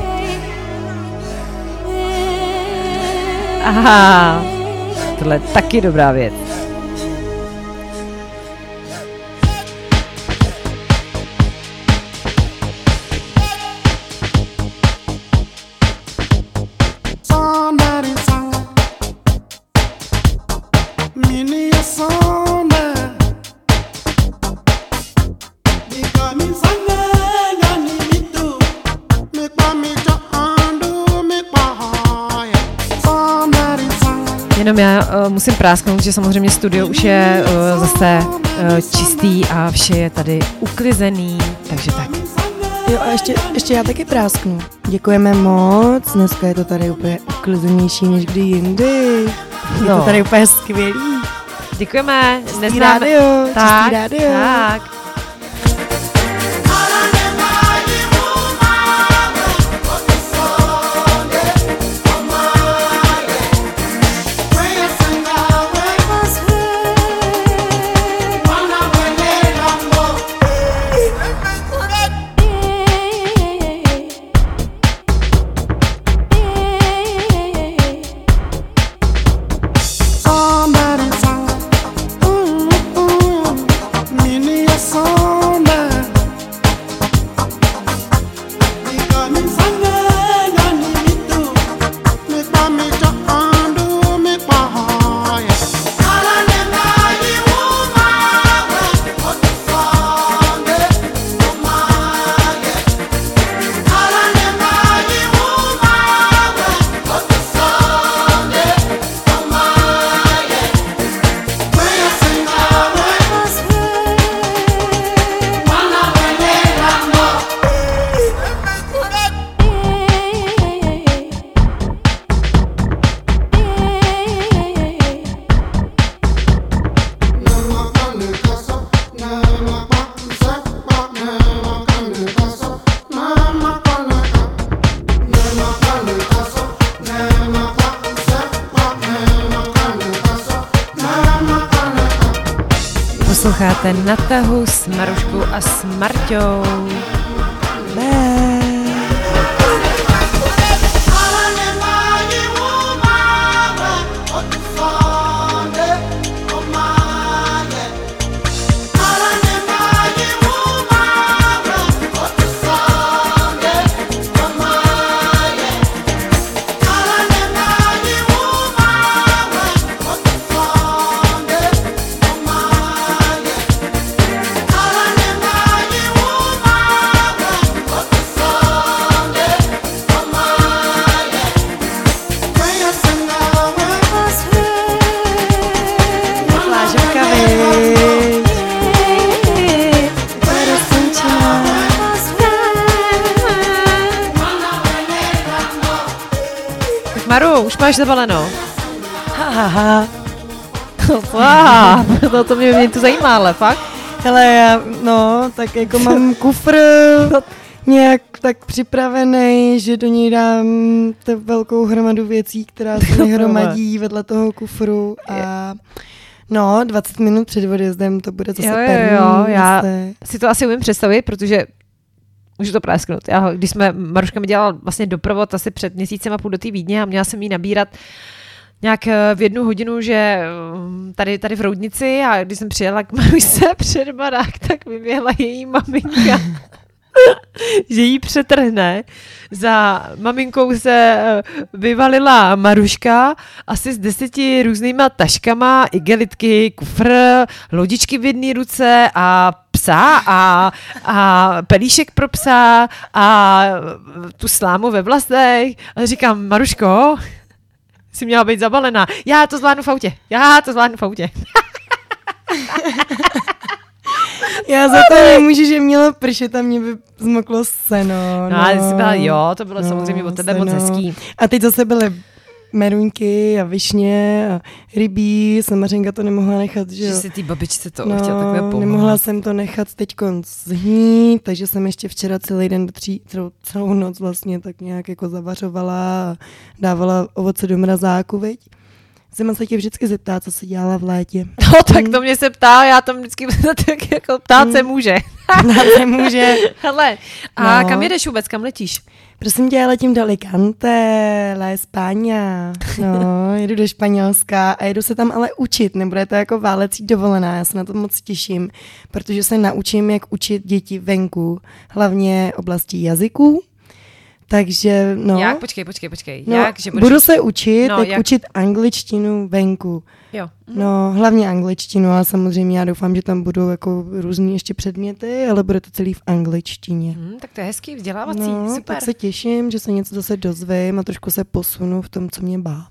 Aha, tohle je taky dobrá věc. Musím prásknout, že samozřejmě studio už je uh, zase uh, čistý a vše je tady uklizený, takže tak. Jo a ještě, ještě já taky prásknu. Děkujeme moc, dneska je to tady úplně uklizenější než kdy jindy. Je No. to tady úplně skvělý. Děkujeme. Čistý Neznáme- rádio, tak, čistý rádio. tak. Máš zabaleno. Ha, ha, ha. *laughs* Wow, to, to mě, mě to zajímá, ale fakt. Hele, já, no, tak jako mám *laughs* kufr nějak tak připravený, že do něj dám tu velkou hromadu věcí, která se mi *laughs* hromadí vedle toho kufru a no, 20 minut před odjezdem to bude zase Jo, jo, jo, já- zase. Si to asi umím představit, protože můžu to prásknout. Já, když jsme, Maruška mi dělala vlastně doprovod asi před měsícem a půl do té Vídně a měla jsem jí nabírat nějak eh, v jednu hodinu, že mm, tady, tady v Roudnici a když jsem přijela k *laughs* Marušce před barák, tak vyběhla její maminka. *laughs* *laughs* že jí přetrhne. Za maminkou se eh, vyvalila Maruška asi s deseti různýma taškama, igelitky, kufr, lodičky v jedné ruce a psa a, a pelíšek pro psa a tu slámu ve vlasech. A říkám, Maruško, jsi měla být zabalená. Já to zvládnu v autě. Já to zvládnu v autě. *laughs* Já za to nemůžu, že mělo pršet a mě by zmoklo seno. No, ale jsi byla, jo, to bylo samozřejmě od tebe moc seno. hezký. A teď zase byly meruňky a višně a rybí, samařenka to nemohla nechat, že Že si ty babičce to No, chtěl takhle pomoct. nemohla jsem to nechat teď zhnít, takže jsem ještě včera celý den do tří, celou, celou noc vlastně tak nějak jako zavařovala a dávala ovoce do mrazáku, viď? Zima se tě vždycky zeptá, co jsi dělala v létě. No, tak to mě se ptá, já tam vždycky *laughs* tak jako ptát se může. *laughs* Na může. *laughs* Hele, a No. kam jedeš vůbec, kam letíš? Prosím tě, já letím do Alicante, La España. No, jedu do Španělska a jedu se tam ale učit, nebude to jako válecí dovolená, já se na to moc těším, protože se naučím, jak učit děti venku, hlavně oblasti jazyků. Takže, no, Jak? Počkej, počkej, počkej. no Jak? Že budeš... budu se učit, No, jak, učit angličtinu venku. Jo. No, hlavně angličtinu, ale samozřejmě já doufám, že tam budou jako různý ještě předměty, ale bude to celý v angličtině. Hm, tak to je hezký, vzdělávací, No, super. tak se těším, že se něco zase dozvím a trošku se posunu v tom, co mě bá.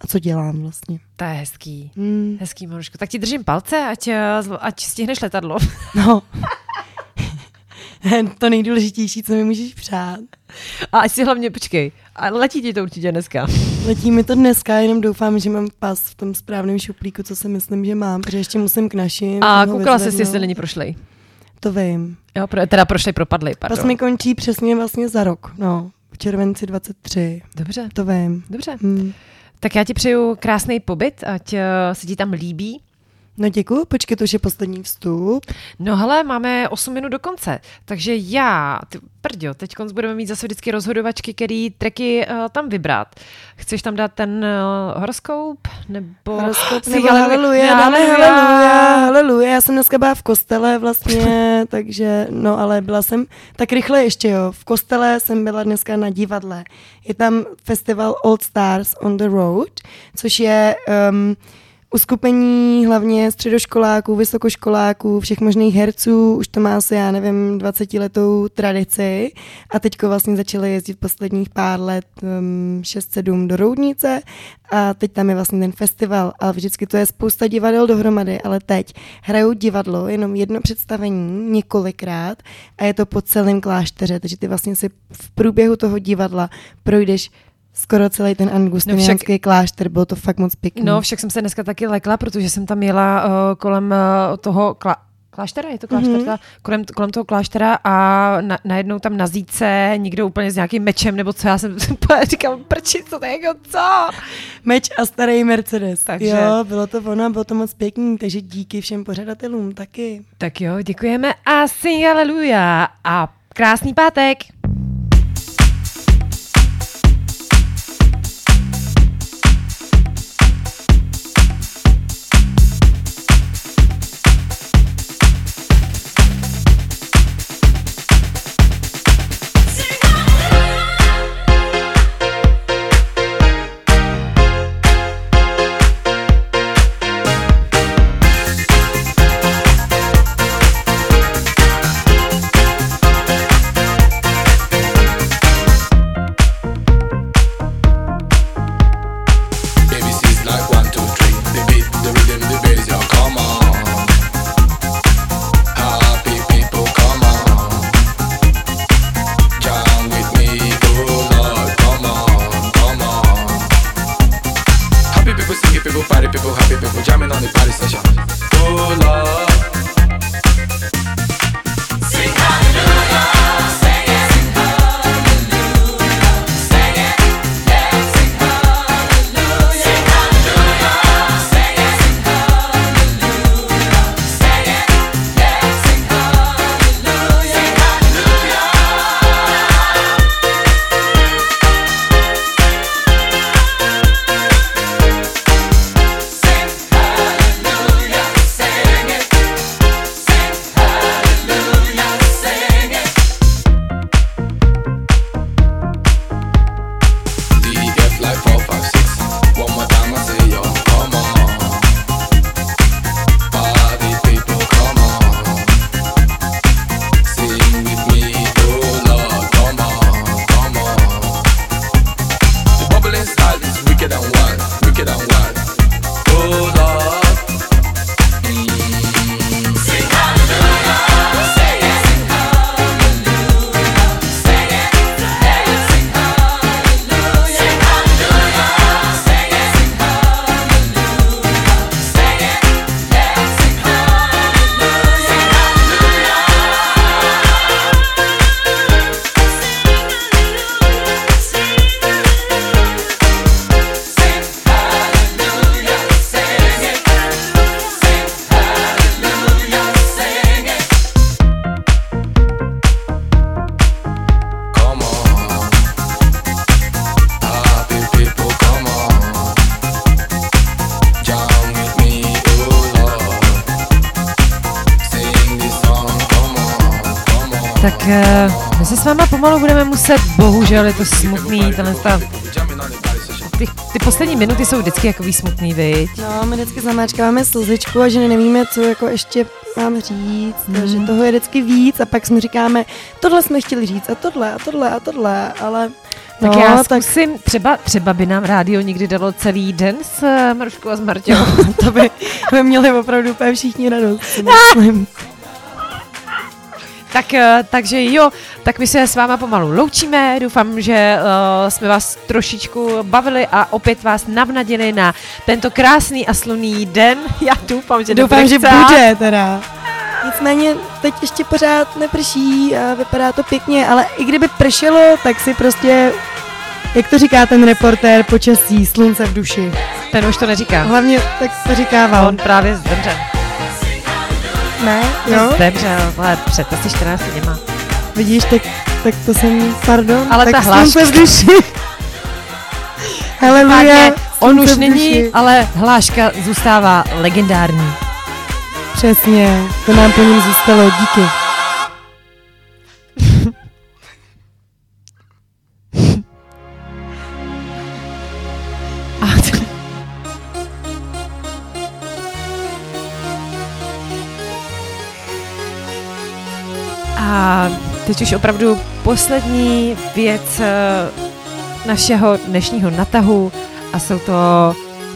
a co dělám vlastně. To je hezký. Hmm. Hezký, Maruško. Tak ti držím palce, ať, eh, ať stihneš letadlo. No. *laughs* *laughs* to nejdůležitější, co mi můžeš přát. A ať si hlavně, počkej, a letí ti to určitě dneska. Letí mi to dneska, jenom doufám, že mám pas v tom správném šuplíku, co si myslím, že mám, protože ještě musím k našim. A koukala jsi, jestli není prošlej. To vím. Jo, pro, teda prošlej, propadlej, Pas pardon. mi končí přesně vlastně za rok, no. V červenci 23. Dobře, To vím. dobře. Hmm. Tak já ti přeju krásný pobyt, ať uh, se ti tam líbí. No děkuji, počkej, to už je poslední vstup. No hele, máme 8 minut do konce, takže já, ty, prďo, teď budeme mít zase vždycky rozhodovačky, který tracky uh, tam vybrat. Chceš tam dát ten uh, horoskop? Nebo... Horoskop nebo hale- haleluja, dáme haleluja, haleluja. Já jsem dneska byla v kostele vlastně, *laughs* takže, no ale byla jsem tak rychle ještě, jo. V kostele jsem byla dneska na divadle. Je tam festival Old Stars on the Road, což je um, uskupení hlavně středoškoláků, vysokoškoláků, všech možných herců, už to má asi, já nevím, 20 letou tradici. A teďko vlastně začaly jezdit posledních pár let, um, 6-7 do Roudnice. A teď tam je vlastně ten festival, ale vždycky to je spousta divadel dohromady, ale teď hrajou divadlo, jenom jedno představení několikrát a je to po celém klášteře, takže ty vlastně si v průběhu toho divadla projdeš skoro celý ten angustiniánský klášter, bylo to fakt moc pěkný. No, však jsem se dneska taky lekla, protože jsem tam jela uh, kolem uh, toho kla- kláštera, je to klášter, Mhm. mm-hmm. kolem, kolem toho kláštera a na, najednou tam na zíce někdo úplně s nějakým mečem, nebo co, já jsem *laughs* říkal, prči, co to je, jako co? Meč a starý Mercedes. Takže- Jo, bylo to ono, bylo to moc pěkný, takže díky všem pořadatelům taky. Tak jo, děkujeme a sing haleluja a krásný pátek. Pomalu budeme muset, bohužel je to smutný, tenhle session. ty, ty poslední minuty jsou vždycky jakový smutný, viď? No, my vždycky zamáčkáváme slzičku a že nevíme, co jako ještě mám říct, mm. že toho je vždycky víc a pak jsme říkáme, tohle jsme chtěli říct a tohle a tohle a tohle, ale Tak no, já tak zkusím, třeba, třeba by nám rádio někdy dalo celý den s eh, Maruškou a s Marťou. to by, by měli opravdu úplně všichni radost, *laughs* myslím. Tak, eh, takže jo, tak my se s váma pomalu loučíme. Doufám, že uh, jsme vás trošičku bavili a opět vás navnadili na tento krásný a slunný den. *laughs* Já doufám, že Doufám, že chcát. bude teda. Nicméně teď ještě pořád neprší a vypadá to pěkně, ale i kdyby pršelo, tak si prostě, jak to říká ten reportér, počasí, slunce v duši. Ten už to neříká. Hlavně tak to říkával. On právě zemřel. Ne? Jo? Zemřel, ale před asi 14 dněma. Vidíš, tak, tak to jsem, pardon, Ale tak ta hláška- v duši. *laughs* Haleluja, on už není, ale hláška zůstává legendární. Přesně, to nám po něm zůstalo, díky. A teď už opravdu poslední věc eh, našeho dnešního natahu a jsou to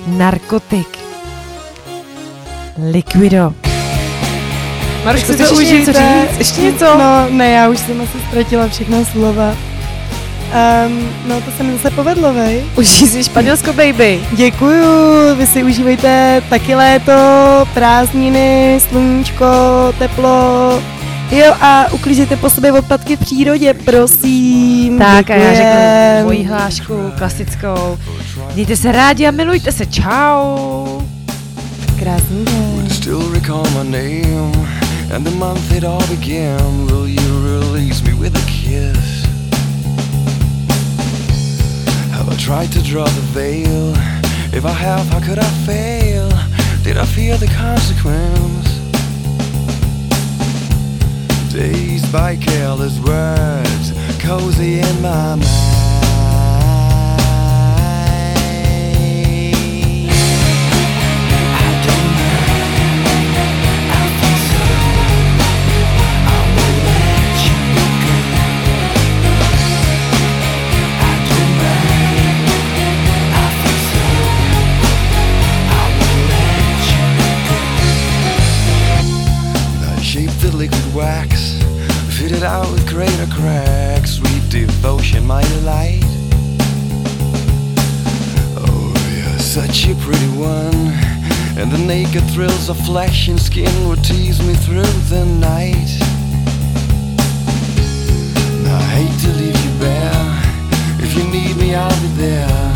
narkotik. Liquido. Maruško, chceš to ještě něco užijte. říct? Ještě něco? No, ne, já už jsem asi ztratila všechna slova. Um, no, to se mi zase povedlo, vej. Užij si Španělsko, baby. Děkuju, vy si užívejte taky léto, prázdniny, sluníčko, teplo. Jo a uklízejte po sobě odpadky v přírodě, prosím. Tak a já řeknu moji hlášku klasickou. Mějte se rádi a milujte se. Čau. Krásný den. Still recall my name and the month it all began. Will you release me with a kiss? Have I tried to draw the veil? If I have, how could I fail? Did I fear the consequence? Dazed by careless words, cozy in my mind. A pretty one. And the naked thrills of flesh and skin would tease me through the night. I hate to leave you bare. If you need me, I'll be there.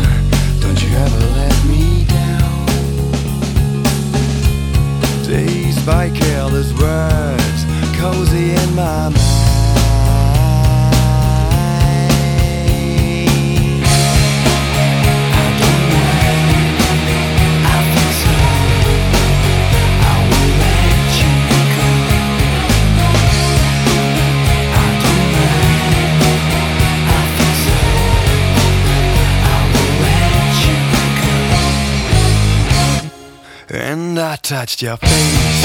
Don't you ever let me down. Dazed by careless words, cozy in my mind. Touched your face